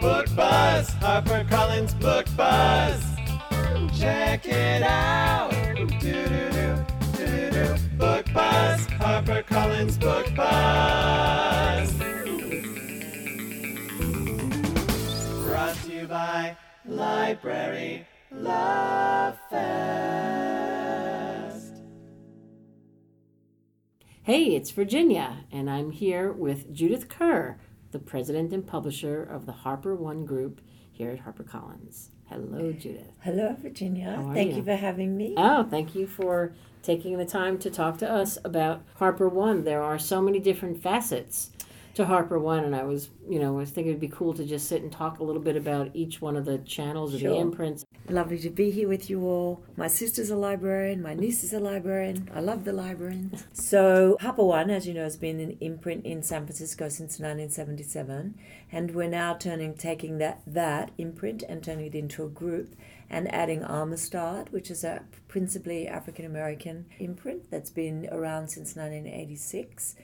Book Buzz, HarperCollins Book Buzz. Check it out. Book Buzz, HarperCollins Book Buzz. Brought to you by Library Love Fest. Hey, it's Virginia, and I'm here with Judith Curr, the president and publisher of the Harper One Group here at HarperCollins. Hello, Judith. Hello, Virginia. How are Thank you? you for having me. Oh, thank you for taking the time to talk to us about Harper One. There are so many different facets to Harper One, and I was, you know, I was thinking it'd be cool to just sit and talk a little bit about each one of the channels or the imprints. Lovely to be here with you all. My sister's a librarian, my niece is a librarian. I love the librarians. So, Harper One, as you know, has been an imprint in San Francisco since 1977, and we're now turning, taking that that imprint and turning it into a group and adding Amistad, which is a principally African American imprint that's been around since 1986.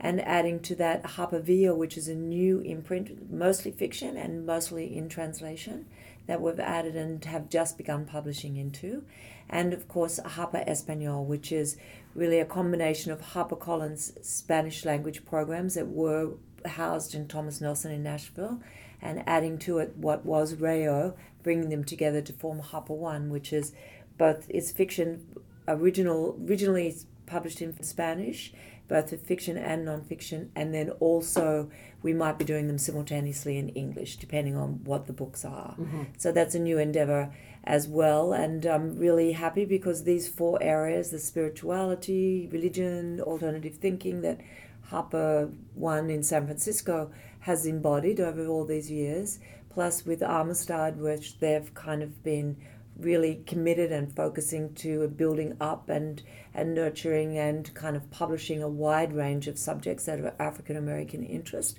and adding to that Harper Via, which is a new imprint, mostly fiction and mostly in translation, that we've added and have just begun publishing into. And of course, Harper Espanol, which is really a combination of HarperCollins Spanish language programs that were housed in Thomas Nelson in Nashville, and adding to it what was Rayo, bringing them together to form Harper One, which is both its fiction original originally published in Spanish, both for fiction and nonfiction, and then also we might be doing them simultaneously in English, depending on what the books are. Mm-hmm. So that's a new endeavor as well, and I'm really happy because these four areas the spirituality, religion, alternative thinking that Harper One in San Francisco has embodied over all these years, plus with Amistad, which they've kind of been really committed and focusing to building up and, and nurturing and kind of publishing a wide range of subjects that are African American interest.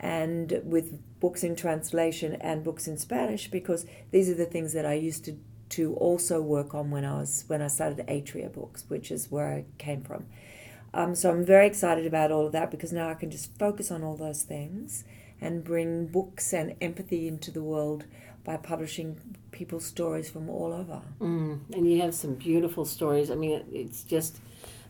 And with books in translation and books in Spanish, because these are the things that I used to, to also work on when I was when I started Atria Books, which is where I came from. Um, so I'm very excited about all of that because now I can just focus on all those things and bring books and empathy into the world by publishing people's stories from all over. Mm, and you have some beautiful stories. I mean, it- it's just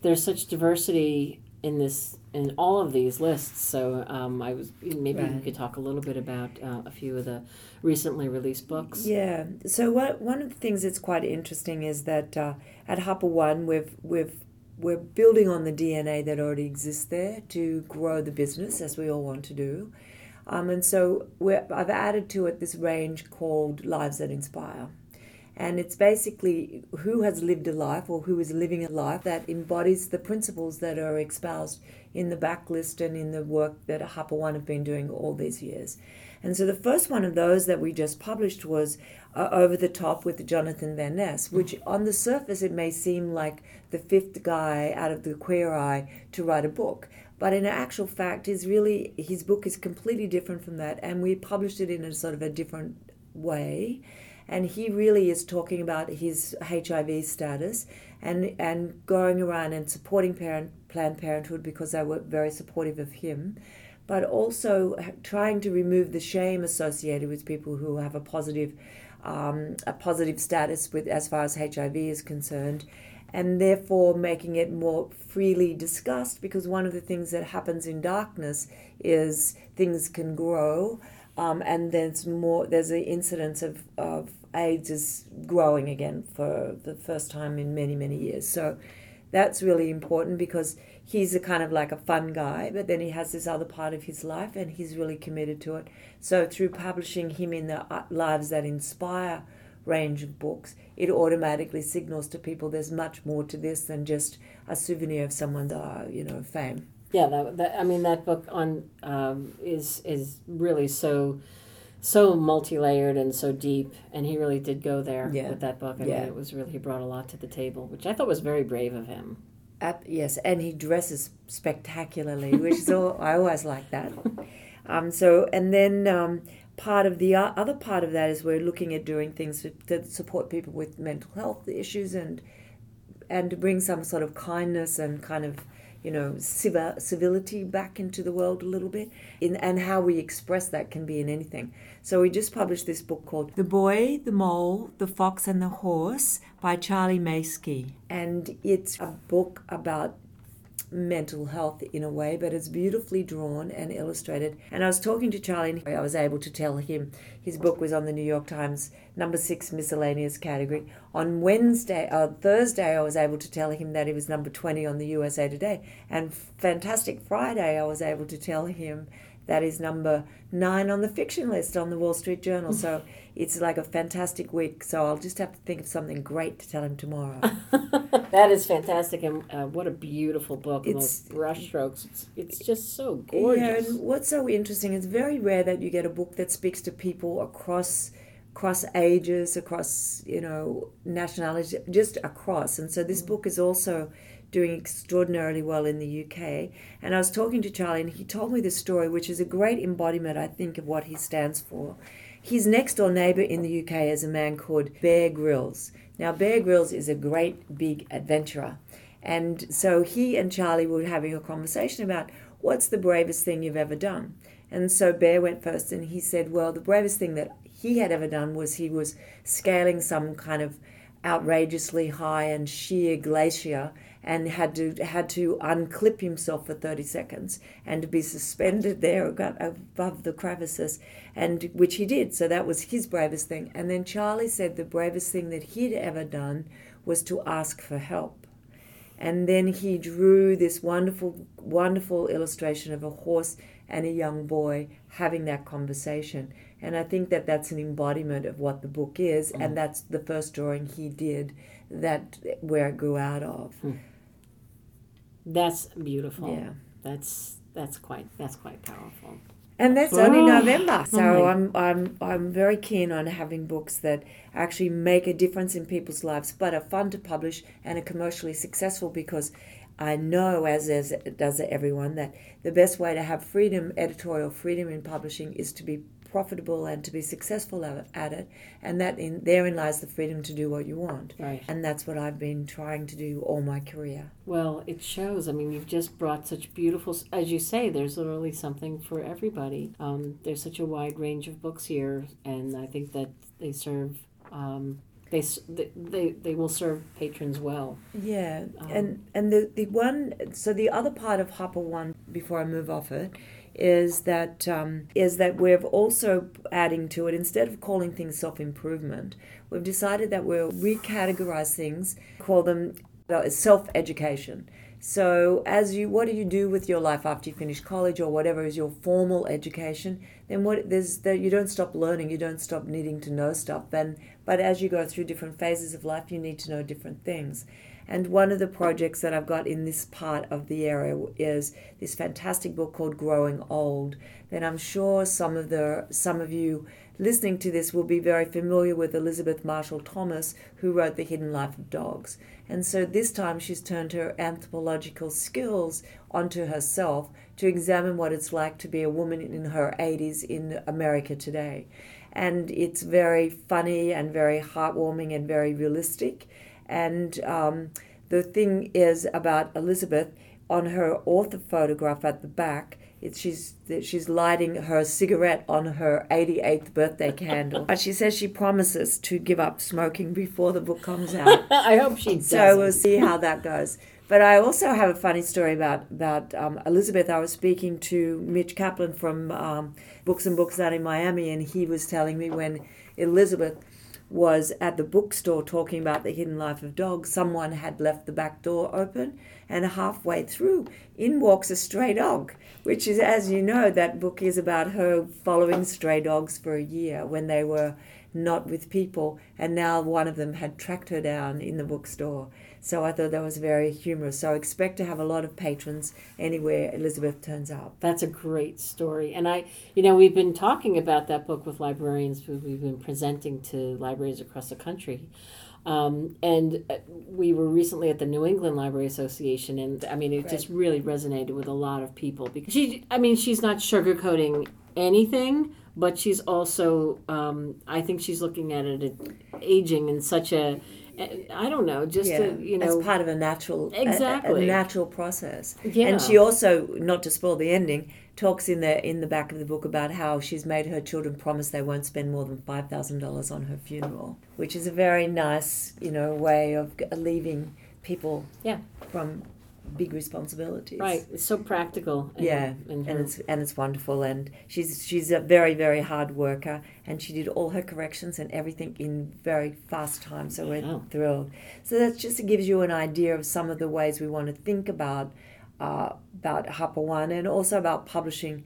there's such diversity in this in all of these lists. So um, I was maybe you could talk a little bit about uh, a few of the recently released books. Yeah. So what, one of the things that's quite interesting is that uh, at Harper One, we've we've we're building on the DNA that already exists there to grow the business as we all want to do. Um, and so I've added to it this range called Lives That Inspire. And it's basically who has lived a life or who is living a life that embodies the principles that are espoused in the backlist and in the work that Harper One have been doing all these years. And so the first one of those that we just published was uh, Over the Top with Jonathan Van Ness, which on the surface it may seem like the fifth guy out of the queer eye to write a book. But in actual fact, is really his book is completely different from that, and we published it in a sort of a different way. And he really is talking about his HIV status and and going around and supporting parent Planned Parenthood because they were very supportive of him, but also trying to remove the shame associated with people who have a positive um, a positive status with as far as HIV is concerned, and therefore making it more freely discussed because one of the things that happens in darkness is things can grow um, and there's more there's an incidence of, of AIDS is growing again for the first time in many many years. So that's really important because he's a kind of like a fun guy but then he has this other part of his life and he's really committed to it. So through publishing him in the uh, lives that inspire range of books it automatically signals to people there's much more to this than just a souvenir of someone's uh, you know fame Yeah, that, that I mean that book on um, is is really so so multi-layered and so deep and he really did go there Yeah. with that book i Yeah. mean it was really he brought a lot to the table which i thought was very brave of him Ap- yes, and he dresses spectacularly, which is all I always like that. Um, so, and then um, part of the uh, other part of that is we're looking at doing things to, to support people with mental health issues and and to bring some sort of kindness and kind of you know civil, civility back into the world a little bit. In and how we express that can be in anything. So we just published this book called the boy the mole the fox and the horse by charlie Mackesy and it's a book about mental health in a way, but it's beautifully drawn and illustrated. And I was talking to Charlie, and I was able to tell him his book was on the New York Times number six miscellaneous category. On Wednesday, uh, Thursday, I was able to tell him that he was number 20 on the USA Today. And Fantastic Friday, I was able to tell him that is number nine on the fiction list on the Wall Street Journal. So it's like a fantastic week. So I'll just have to think of something great to tell him tomorrow. that is fantastic and uh, what a beautiful book It's- brushstrokes it's, it's just so gorgeous. Yeah, and what's so interesting, it's very rare that you get a book that speaks to people across across ages, across, you know, nationalities, just across. And so this book is also doing extraordinarily well in the UK. And I was talking to Charlie and he told me this story, which is a great embodiment, I think, of what he stands for. His next door neighbour in the UK is a man called Bear Grylls. Now, Bear Grylls is a great big adventurer. And so he and Charlie were having a conversation about what's the bravest thing you've ever done. And so Bear went first and he said, Well, the bravest thing that he had ever done was he was scaling some kind of outrageously high and sheer glacier and had to had to unclip himself for 30 seconds and to be suspended there above the crevices and which he did. So that was his bravest thing. And then charlie said the bravest thing that he'd ever done was to ask for help. And then he drew this wonderful wonderful illustration of a horse and a young boy having that conversation. And i think that that's an embodiment of what the book is and mm. that's the first drawing he did that where it grew out of hmm. That's beautiful Yeah. that's that's quite that's quite powerful And that's only Oh. November, so Oh I'm I'm I'm very keen on having books that actually make a difference in people's lives, but are fun to publish and are commercially successful because I know, as as does everyone, that the best way to have freedom, editorial freedom in publishing, is to be profitable and to be successful at it, and that in therein lies the freedom to do what you want. right And that's what I've been trying to do all my career. Well, it shows. I mean, you've just brought such beautiful, as you say, there's literally something for everybody. Um, there's such a wide range of books here, and I think that they serve, um, they, they, they, they will serve patrons well. Yeah, Um, and and the the one so the other part of Harper One before I move off it is that um, is that we're also adding to it instead of calling things self improvement, we've decided that we'll recategorize things, call them self education. So as you what do you do with your life after you finish college or whatever is your formal education? Then what there's that you don't stop learning, you don't stop needing to know stuff. Then but as you go through different phases of life, you need to know different things. And one of the projects that I've got in this part of the area is this fantastic book called Growing Old. That I'm sure some of the some of you listening to this will be very familiar with Elizabeth Marshall Thomas, who wrote The Hidden Life of Dogs. And so this time she's turned her anthropological skills onto herself to examine what it's like to be a woman in her 80s in America today. And it's very funny and very heartwarming and very realistic. And um, the thing is about Elizabeth on her author photograph at the back. It's, she's she's lighting her cigarette on her 88th birthday candle. but she says she promises to give up smoking before the book comes out. I hope she does. So we'll see how that goes. But I also have a funny story about about um, Elizabeth. I was speaking to Mitch Kaplan from um, Books and Books out in Miami, and he was telling me when Elizabeth was at the bookstore talking about the hidden life of dogs, someone had left the back door open, And halfway through, in walks a stray dog, which is, as you know, that book is about her following stray dogs for a year when they were not with people, and now one of them had tracked her down in the bookstore. So I thought that was very humorous. So expect to have a lot of patrons anywhere Elizabeth turns up. That's a great story. And I, you know, we've been talking about that book with librarians who we've been presenting to libraries across the country. Um, and uh, we were recently at the New England Library Association, and I mean, it Right. just really resonated with a lot of people because she, I mean, she's not sugarcoating anything, but she's also, um, I think she's looking at it at aging in such a, I don't know, just yeah, to, you know, as part of a natural, a- a- Exactly. a, natural process. Yeah. And she also, not to spoil the ending, talks in the in the back of the book about how she's made her children promise they won't spend more than five thousand dollars on her funeral, which is a very nice, you know, way of leaving people Yeah. from big responsibilities. right, it's so practical. And, Yeah, and, and it's and it's wonderful, and she's she's a very very hard worker, and she did all her corrections and everything in very fast time. So we're thrilled. So that just gives you an idea of some of the ways we want to think about uh, about One, and also about publishing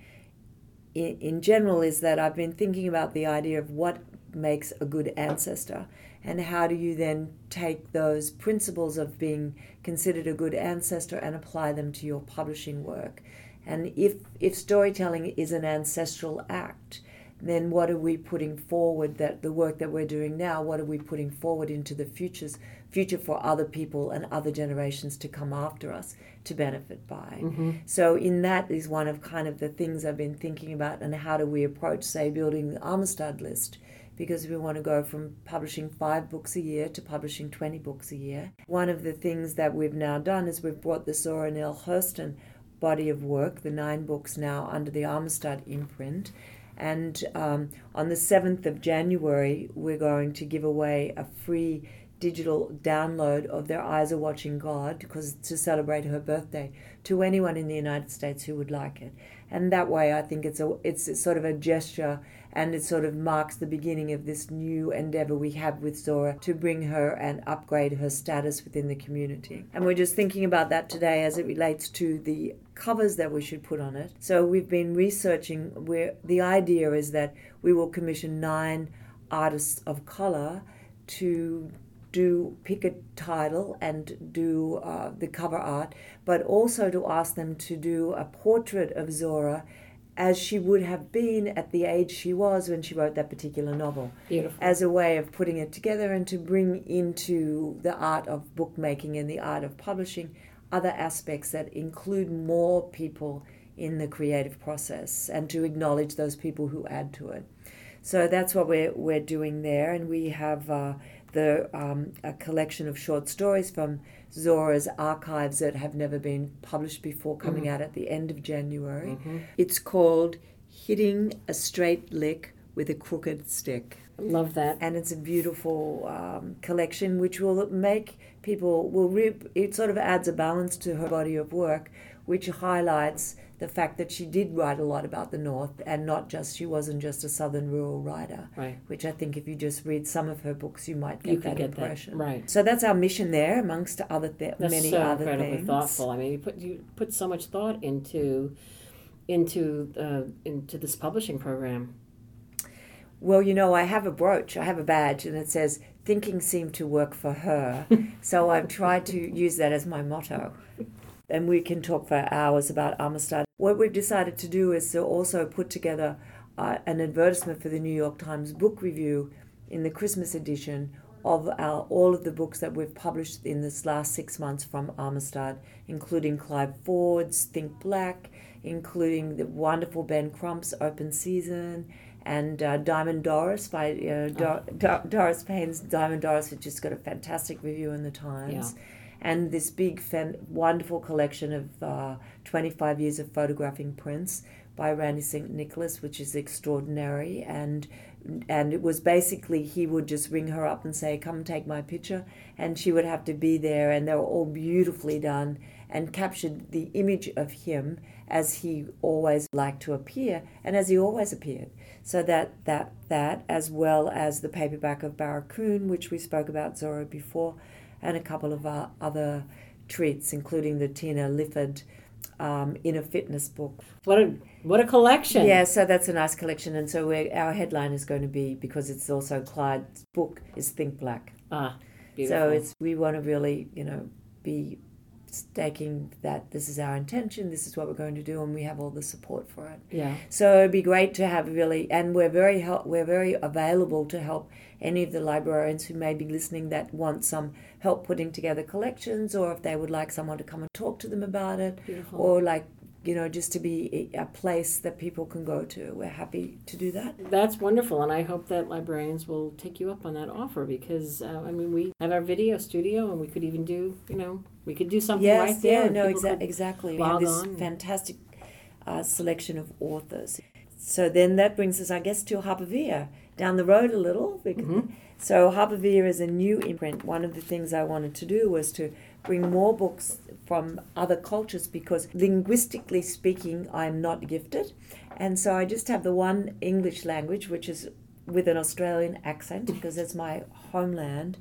in, in general. Is that I've been thinking about the idea of what makes a good ancestor, and how do you then take those principles of being considered a good ancestor and apply them to your publishing work. And if if storytelling is an ancestral act, then what are we putting forward that the work that we're doing now, what are we putting forward into the futures future for other people and other generations to come after us to benefit by. Mm-hmm. So in that is one of kind of the things I've been thinking about and how do we approach, say, building the Amistad list because we want to go from publishing five books a year to publishing 20 books a year. One of the things that we've now done is we've brought the Zora Neale Hurston body of work, the nine books now under the Amistad imprint. And um, on the 7th of January, we're going to give away a free digital download of Their Eyes Are Watching God because to celebrate her birthday to anyone in the United States who would like it. And that way, I think it's a it's sort of a gesture, and it sort of marks the beginning of this new endeavor we have with Zora to bring her and upgrade her status within the community. And we're just thinking about that today as it relates to the covers that we should put on it. So we've been researching where the idea is that we will commission nine artists of color to do pick a title and do uh, the cover art, but also to ask them to do a portrait of Zora as she would have been at the age she was when she wrote that particular novel Beautiful. as a way of putting it together and to bring into the art of bookmaking and the art of publishing other aspects that include more people in the creative process and to acknowledge those people who add to it. So that's what we're, we're doing there, and we have uh, the um, a collection of short stories from Zora's archives that have never been published before, coming out at the end of January. It's called "Hitting a Straight Lick with a Crooked Stick." Love that. and it's a beautiful um, collection which will make people will re- it sort of adds a balance to her body of work which highlights the fact that she did write a lot about the north and not just she wasn't just a southern rural writer Right. which i think if you just read some of her books you might get You that get that, impression right. so that's our mission there amongst other th- That's many so other incredibly things thoughtful. I mean, you put you put so much thought into into uh, into this publishing program. Well, you know, I have a brooch, I have a badge, and it says, Thinking seemed to work for her. so I've tried to use that as my motto. And we can talk for hours about Amistad. What we've decided to do is to also put together uh, an advertisement for the New York Times book review in the Christmas edition of our, all of the books that we've published in this last six months from Amistad, including Clyde Ford's Think Black, including the wonderful Ben Crump's Open Season, and uh, Diamond Doris by uh, Dor- Dor- Doris Payne's Diamond Doris, which just got a fantastic review in the Times. And this big, wonderful collection of uh, 25 years of photographing Prince by Randee St. Nicholas, which is extraordinary. And and it was basically he would just ring her up and say, "Come take my picture," and she would have to be there. And they were all beautifully done and captured the image of him as he always liked to appear and as he always appeared. So that that that as well as the paperback of Barracoon, which we spoke about Zora before, and a couple of uh, other treats, including the Tina Lifford um, Inner Fitness book. What a what a collection! Yeah, so that's a nice collection. And so our headline is going to be, because it's also Clyde's book, is Think Black. Ah, beautiful. So it's we want to really, you know, be staking that this is our intention, this is what we're going to do, and we have all the support for it. yeah. So it'd be great to have really, and we're very help, we're very available to help any of the librarians who may be listening that want some help putting together collections, or if they would like someone to come and talk to them about it, Beautiful. or like you know just to be a place that people can go to. We're happy to do that. That's wonderful, and I hope that librarians will take you up on that offer because uh, I mean we have our video studio, and we could even do you know we could do something yes, right there. yeah, no, exa- exactly. We have this fantastic uh, selection of authors. So then that brings us, I guess, to Harpervia down the road a little. because- Mm-hmm. So Harpervia is a new imprint. One of the things I wanted to do was to bring more books from other cultures because linguistically speaking, I'm not gifted, and so I just have the one English language, which is with an Australian accent because that's my homeland.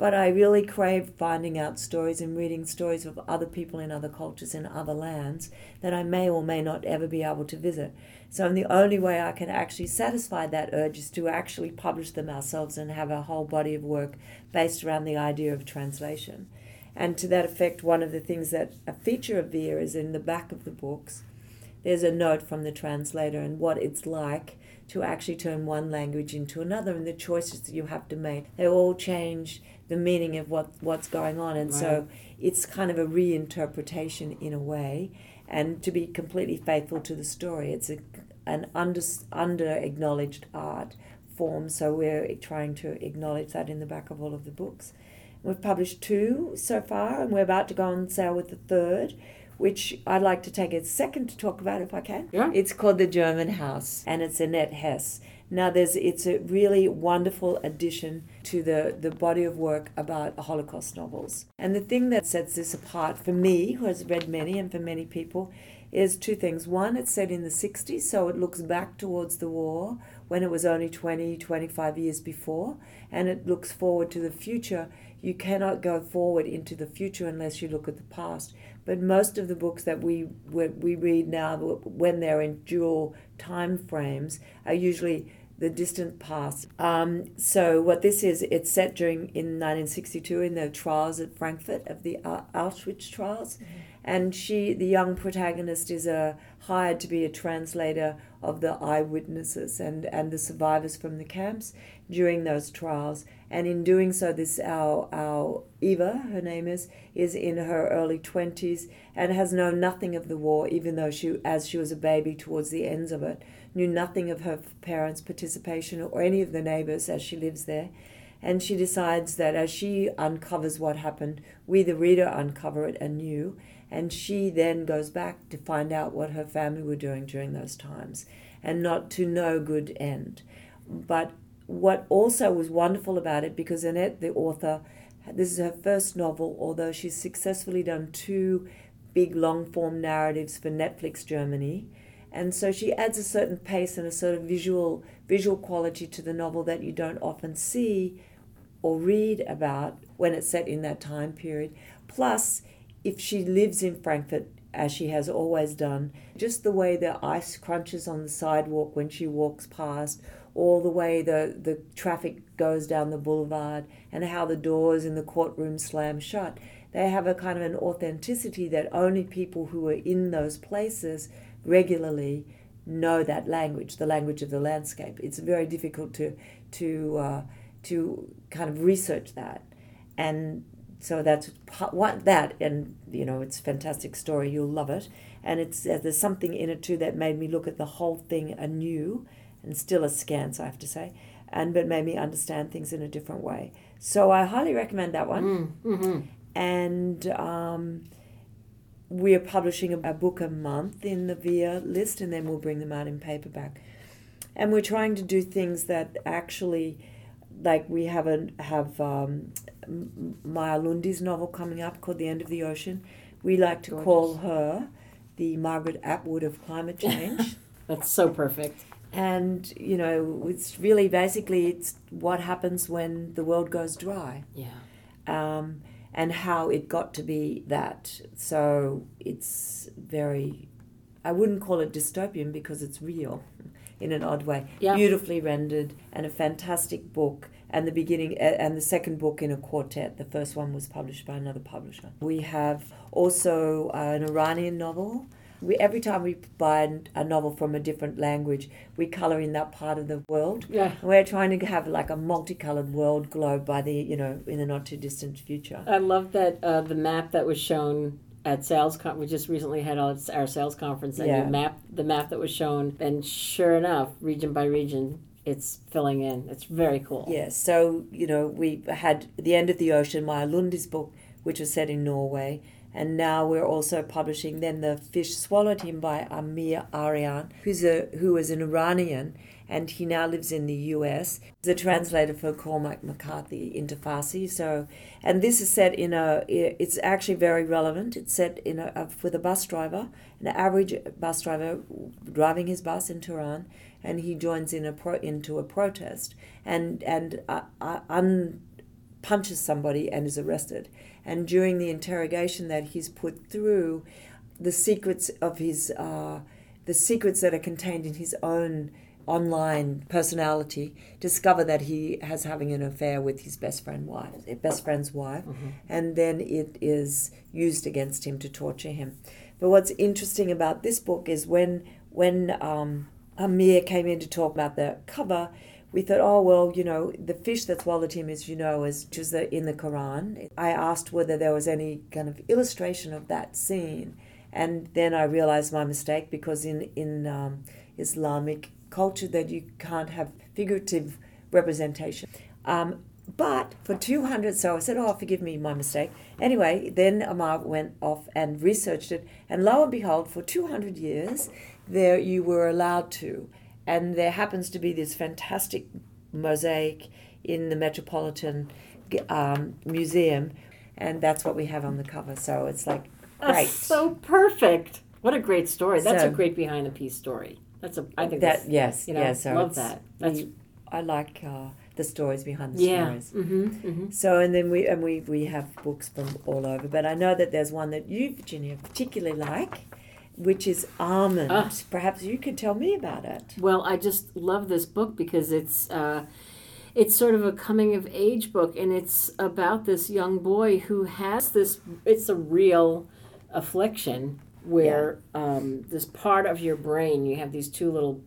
But I really crave finding out stories and reading stories of other people in other cultures in other lands that I may or may not ever be able to visit. So the only way I can actually satisfy that urge is to actually publish them ourselves and have a whole body of work based around the idea of translation. And to that effect, one of the things that a feature of VIA is in the back of the books, there's a note from the translator and what it's like to actually turn one language into another and the choices that you have to make. They all change the meaning of what, what's going on. And so it's kind of a reinterpretation in a way. And to be completely faithful to the story, it's a, an under, under acknowledged art form. So we're trying to acknowledge that in the back of all of the books. We've published two so far, and we're about to go on sale with the third, which I'd like to take a second to talk about if I can. Yeah. It's called The German House, and it's Annette Hess. Now, there's it's a really wonderful addition to the, the body of work about Holocaust novels. And the thing that sets this apart for me, who has read many, and for many people, is two things. One, it's set in the 60s, so it looks back towards the war when it was only 20, 25 years before, and it looks forward to the future. You cannot go forward into the future unless you look at the past. But most of the books that we we read now, when they're in dual time frames, are usually the distant past. Um, so what this is, it's set during in 1962 in the trials at Frankfurt of the Auschwitz trials, and she, the young protagonist, is uh, hired to be a translator of the eyewitnesses and and the survivors from the camps during those trials. And in doing so, this our our Eva, her name is, is in her early twenties and has known nothing of the war, even though she, as she was a baby towards the ends of it, knew nothing of her parents' participation or any of the neighbors as she lives there. And she decides that as she uncovers what happened, we, the reader, uncover it anew. And she then goes back to find out what her family were doing during those times and not to no good end. But what also was wonderful about it, because Annette, the author, this is her first novel, although she's successfully done two big long form narratives for Netflix Germany. And so she adds a certain pace and a sort of visual visual quality to the novel that you don't often see or read about when it's set in that time period. Plus, if she lives in Frankfurt, as she has always done, just the way the ice crunches on the sidewalk when she walks past, or the way the, the traffic goes down the boulevard, and how the doors in the courtroom slam shut, they have a kind of an authenticity that only people who are in those places regularly know that language, the language of the landscape. It's very difficult to to uh, to kind of research that, and so that's what that and you know it's a fantastic story. You'll love it, and it's uh, there's something in it too that made me look at the whole thing anew, and still askance I have to say, and but made me understand things in a different way. So I highly recommend that one Mm-hmm. and um, we are publishing a, a book a month in the VIA list, and then we'll bring them out in paperback. And we're trying to do things that actually, like we have a have um, Maja Lunde's novel coming up called The End of the Ocean. We like to call her the Margaret Atwood of climate change. That's so perfect. and you know, it's really basically it's what happens when the world goes dry Yeah. um, and how it got to be that. So it's very, I wouldn't call it dystopian because it's real in an odd way. Yeah. Beautifully rendered and a fantastic book. And the beginning and the second book in a quartet. The first one was published by another publisher. We have also uh, an Iranian novel. We, every time we buy a novel from a different language, we color in that part of the world. Yeah. We're trying to have like a multicolored world globe by the you know in the not too distant future. I love that uh, the map that was shown at sales con- we just recently had our, sales conference and Yeah. you map the map that was shown and sure enough region by region it's filling in it's very cool Yes, so you know we had the end of the ocean, Maja Lunde's book, which was set in Norway, and now we're also publishing then the fish swallowed him by Amir Arian, who's a who is an Iranian, and he now lives in the U.S. He's a translator for Cormac McCarthy into Farsi. So, and this is set in a. It's actually very relevant. It's set in a, a with a bus driver, an average bus driver driving his bus in Tehran, and he joins in a pro, into a protest and and uh, uh, un, punches somebody and is arrested. And during the interrogation that he's put through, the secrets of his uh, the secrets that are contained in his own online personality discover that he has having an affair with his best friend wife best friend's wife and then it is used against him to torture him but what's interesting about this book is when when um, Amir came in to talk about the cover we thought, oh well, you know, the fish that swallowed him, as you know, is just in the Quran. I asked whether there was any kind of illustration of that scene, and then I realized my mistake because in in um, Islamic culture that you can't have figurative representation. Um, but for 200, so I said, oh, forgive me my mistake. Anyway, then Amar went off and researched it, and lo and behold, for 200 years, there you were allowed to. And there happens to be this fantastic mosaic in the Metropolitan um, Museum, and that's what we have on the cover. So it's like, That's so perfect what a great story that's a great behind the piece story that's a i think that yes, you know yes. So love that that's we- I like uh, the stories behind the yeah stories. mm-hmm, mm-hmm. So and then we and we we have books from all over, but I know that there's one that you, Virginia, particularly like, which is Almond. Ah. Perhaps you could tell me about it. Well, I just love this book because it's uh, it's sort of a coming of age book, and it's about this young boy who has this. It's a real affliction where um, this part of your brain you have these two little.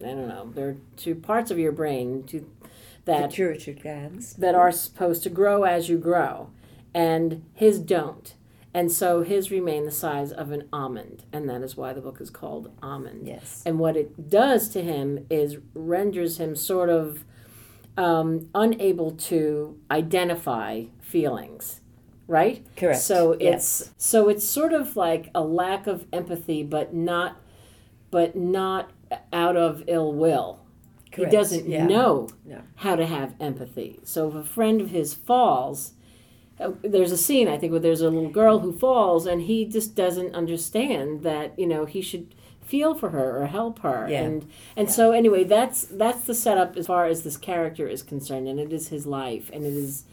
I don't know. There are two parts of your brain two, that pituitary glands. that are supposed to grow as you grow, and his don't. And so his remain the size of an almond, and that is why the book is called Almond. Yes. And what it does to him is renders him sort of um, unable to identify feelings, right? Correct. So Yes. it's so it's sort of like a lack of empathy, but not, but not out of ill will. Correct, He doesn't yeah. know No. how to have empathy. So if a friend of his falls, uh, there's a scene I think where there's a little girl who falls, and he just doesn't understand that you know he should feel for her or help her. Yeah. And and so anyway, that's that's the setup as far as this character is concerned, and it is his life, and it is.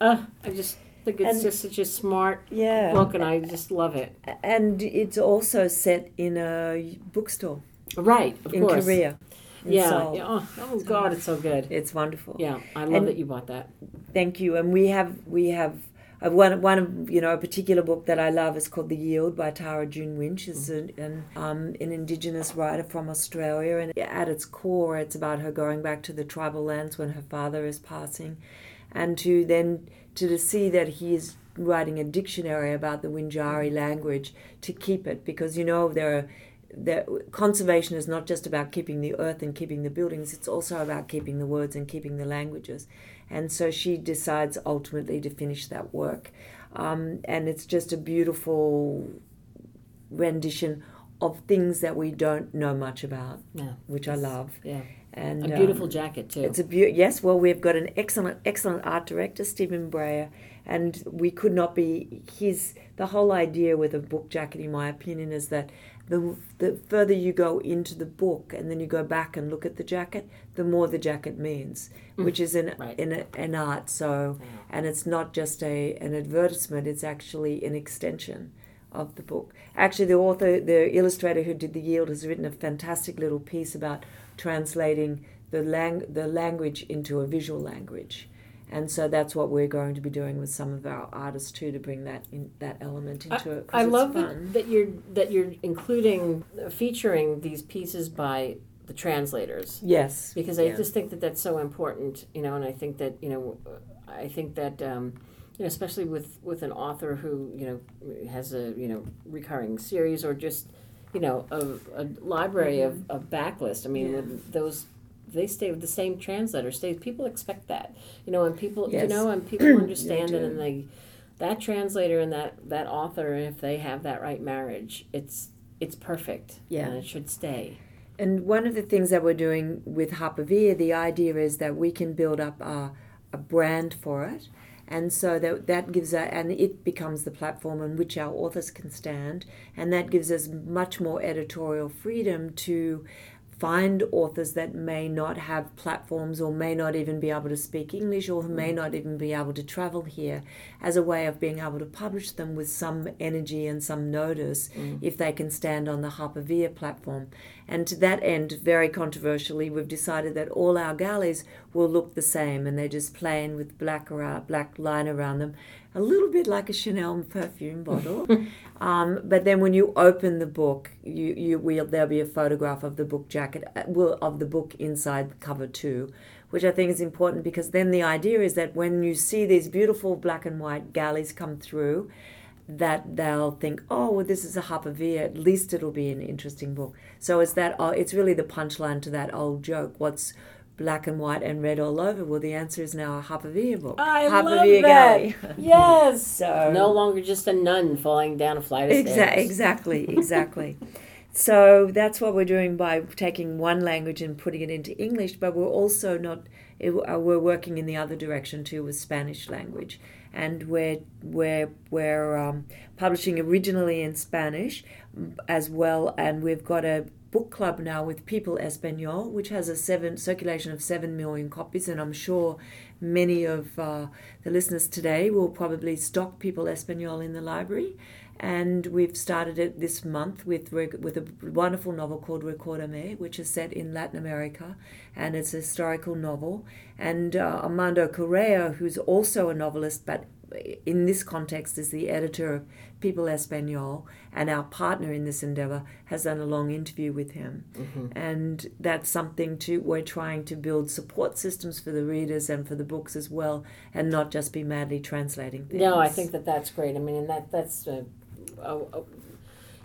Uh, I just think it's And- just such a smart Yeah. book, and I just love it. And it's also set in a bookstore Right, of in course. Korea. in Yeah. Seoul. Oh, oh God, it's so good. It's wonderful. Yeah, I love And- that you bought that. Thank you. And we have we have uh, one one of you know a particular book that I love is called The Yield by Tara June Winch. is an an, um, an Indigenous writer from Australia, and at its core, it's about her going back to the tribal lands when her father is passing, and to then to see that he is writing a dictionary about the Wiradjuri language to keep it because you know there are. That conservation is not just about keeping the earth and keeping the buildings; it's also about keeping the words and keeping the languages. And so she decides ultimately to finish that work. Um, and it's just a beautiful rendition of things that we don't know much about, Yeah. which I love. Yeah. And A beautiful um, jacket too. it's a beau- yes. Well, we've got an excellent, excellent art director, Stephen Brayda, and we could not be his. The whole idea with a book jacket, in my opinion, is that the, the further you go into the book and then you go back and look at the jacket, the more the jacket means, which is an, Right. in a, an art. So, and it's not just a an advertisement; it's actually an extension of the book. Actually, the author, the illustrator who did the yield, has written a fantastic little piece about translating the lang- the language into a visual language. And so that's what we're going to be doing with some of our artists too, to bring that in, that element into it. 'cause I love that, that you're that you're including featuring these pieces by the translators Yes, because I yeah. just think that that's so important, you know, and I think that you know, I think that um, you know, especially with with an author who you know has a you know recurring series or just you know a, a library of, of backlist. I mean, Mm-hmm. Yeah. those they stay with the same translator. Stays people expect that, you know, and people you know, and people understand it, and they that translator and that that author, if they have that right marriage, it's it's perfect. Yeah. and it should stay. And one of the things that we're doing with Harpervia, the idea is that we can build up a, a brand for it. And so that, that gives us, and it becomes the platform on which our authors can stand. And that gives us much more editorial freedom to find authors that may not have platforms or may not even be able to speak English or who may mm. not even be able to travel here as a way of being able to publish them with some energy and some notice mm. if they can stand on the Harpervia platform. And to that end, very controversially, we've decided that all our galleys will look the same and they're just plain with black around, black line around them, a little bit like a Chanel perfume bottle. um, but then when you open the book, you, you will there'll be a photograph of the book jacket, uh, of the book inside the cover too, which I think is important because then the idea is that when you see these beautiful black and white galleys come through, that they'll think, oh, well, this is a Harpervia. At least it'll be an interesting book. So it's that. Oh, it's really the punchline to that old joke. What's black and white and red all over? Well, the answer is now a Harpervia book. I Harpervia love that. Galley. Yes. So no longer just a nun falling down a flight of Exa- stairs. exactly, exactly. so that's what we're doing by taking one language and putting it into English, but we're also not. it- uh, We're working in the other direction too with Spanish language, and we're we're we're um, publishing originally in Spanish mm, as well, and we've got a book club now with People Espanol, which has a seven circulation of seven million copies, and I'm sure many of uh, the listeners today will probably stock People Espanol in the library. And we've started it this month with with a wonderful novel called Recordame, which is set in Latin America, and it's a historical novel. And uh, Armando Correa, who's also a novelist, but in this context is the editor of People Espanol, and our partner in this endeavor has done a long interview with him. And that's something to we're trying to build support systems for the readers and for the books as well, and not just be madly translating things. No, I think that that's great. I mean, and that that's a, a, a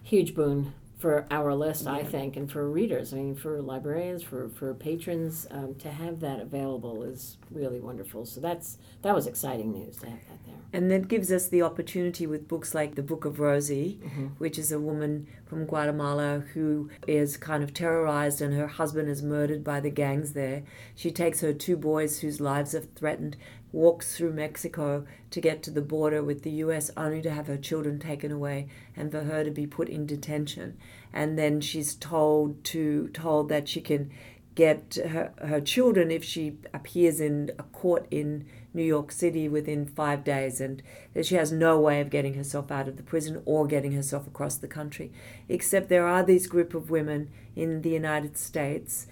huge boon for our list, I think, and for readers. I mean, for librarians, for for patrons, um, to have that available is really wonderful. So that's that was exciting news to have that there. And that gives us the opportunity with books like The Book of Rosie, which is a woman from Guatemala who is kind of terrorized and her husband is murdered by the gangs there. She takes her two boys whose lives are threatened, walks through Mexico to get to the border with the US, only to have her children taken away and for her to be put in detention. And then she's told to told that she can get her, her children if she appears in a court in New York City within five days, and that she has no way of getting herself out of the prison or getting herself across the country. Except there are these group of women in the United States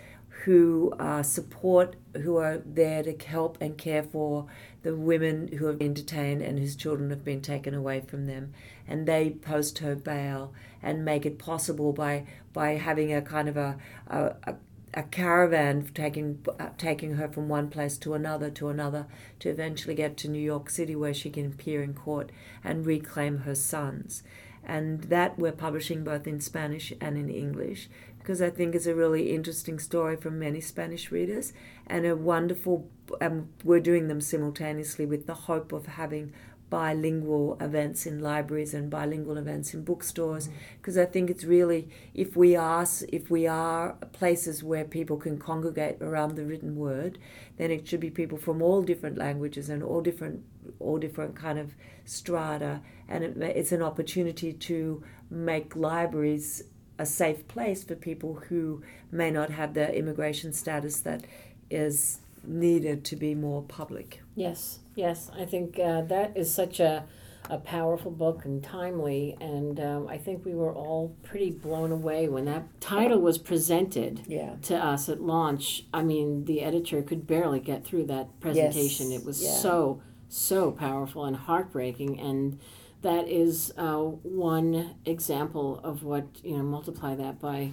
who uh, support, who are there to help and care for the women who have been detained and whose children have been taken away from them. And they post her bail and make it possible by, by having a kind of a, a, a caravan taking uh, taking her from one place to another to another to eventually get to New York City where she can appear in court and reclaim her sons. And that we're publishing both in Spanish and in English because I think it's a really interesting story for many Spanish readers and a wonderful. Um, we're doing them simultaneously with the hope of having bilingual events in libraries and bilingual events in bookstores because I think it's really if we are if we are places where people can congregate around the written word then it should be people from all different languages and all different all different kind of strata and it, it's an opportunity to make libraries a safe place for people who may not have the immigration status that is needed to be more public. Yes, yes. I think uh, that is such a, a powerful book and timely. And um, I think we were all pretty blown away when that title was presented Yeah. to us at launch. I mean, the editor could barely get through that presentation. Yes, It was yeah. so, so powerful and heartbreaking. And that is uh, one example of what, you know, multiply that by,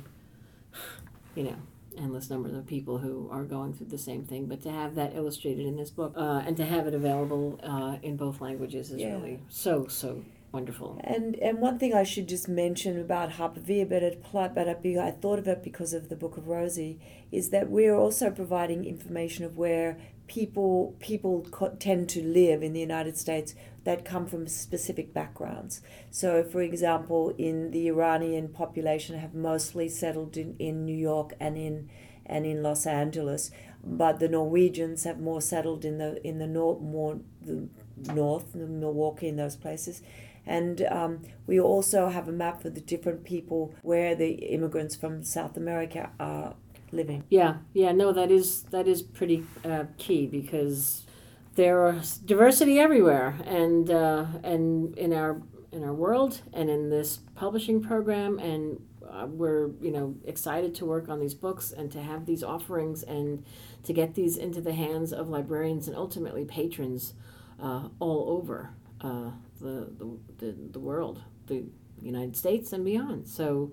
you know, endless numbers of people who are going through the same thing. But to have that illustrated in this book uh, and to have it available uh, in both languages is Yeah. really so, so wonderful. And and one thing I should just mention about Harper V, but it but I, I thought of it because of the Book of Rosie, is that we are also providing information of where people people tend to live in the United States that come from specific backgrounds. So, for example, in the Iranian population have mostly settled in, in New York and in and in Los Angeles, but the Norwegians have more settled in the in the north more the north, Milwaukee, in those places. And um, we also have a map for the different people where the immigrants from South America are living. Yeah, yeah, no, that is that is pretty uh, key because there is diversity everywhere, and uh, and in our in our world and in this publishing program, and uh, we're you know excited to work on these books and to have these offerings and to get these into the hands of librarians and ultimately patrons uh, all over uh, the, the the the world, the United States and beyond. So.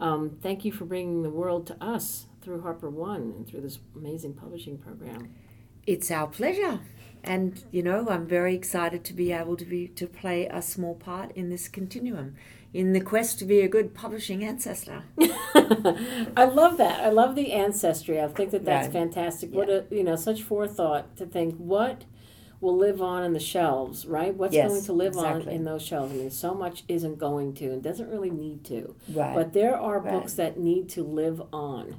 Um, thank you for bringing the world to us through Harper One and through this amazing publishing program. It's our pleasure. And you know, I'm very excited to be able to be to play a small part in this continuum, in the quest to be a good publishing ancestor. I love that. I love the ancestry. I think that that's Right. fantastic. What a you know such forethought to think what will live on in the shelves, right? What's Yes, going to live exactly. on in those shelves? I mean, so much isn't going to and doesn't really need to. Right. But there are Right. books that need to live on.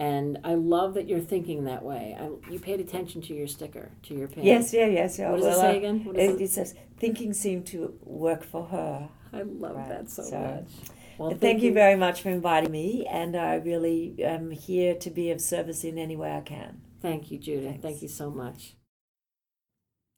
And I love that you're thinking that way. I, you paid attention to your sticker, to your pin. yes, yeah, yes. yeah. What does it say uh, again? What does It, it says thinking seemed to work for her. I love Right, that so, so- much. Well, But thank you very much for inviting me, and I really am here to be of service in any way I can. Thank you, Judith. Thanks. Thank you so much.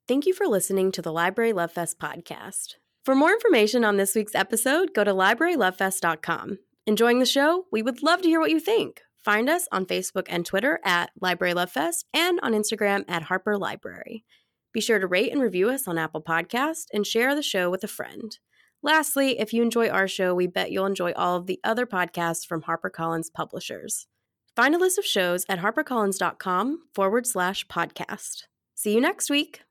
Thank you for listening to the Library Love Fest podcast. For more information on this week's episode, go to librarylovefest.com. Enjoying the show? We would love to hear what you think. Find us on Facebook and Twitter at Library Love Fest and on Instagram at Harper Library. Be sure to rate and review us on Apple Podcast and share the show with a friend. Lastly, if you enjoy our show, we bet you'll enjoy all of the other podcasts from HarperCollins publishers. Find a list of shows at harpercollins.com forward slash podcast. See you next week.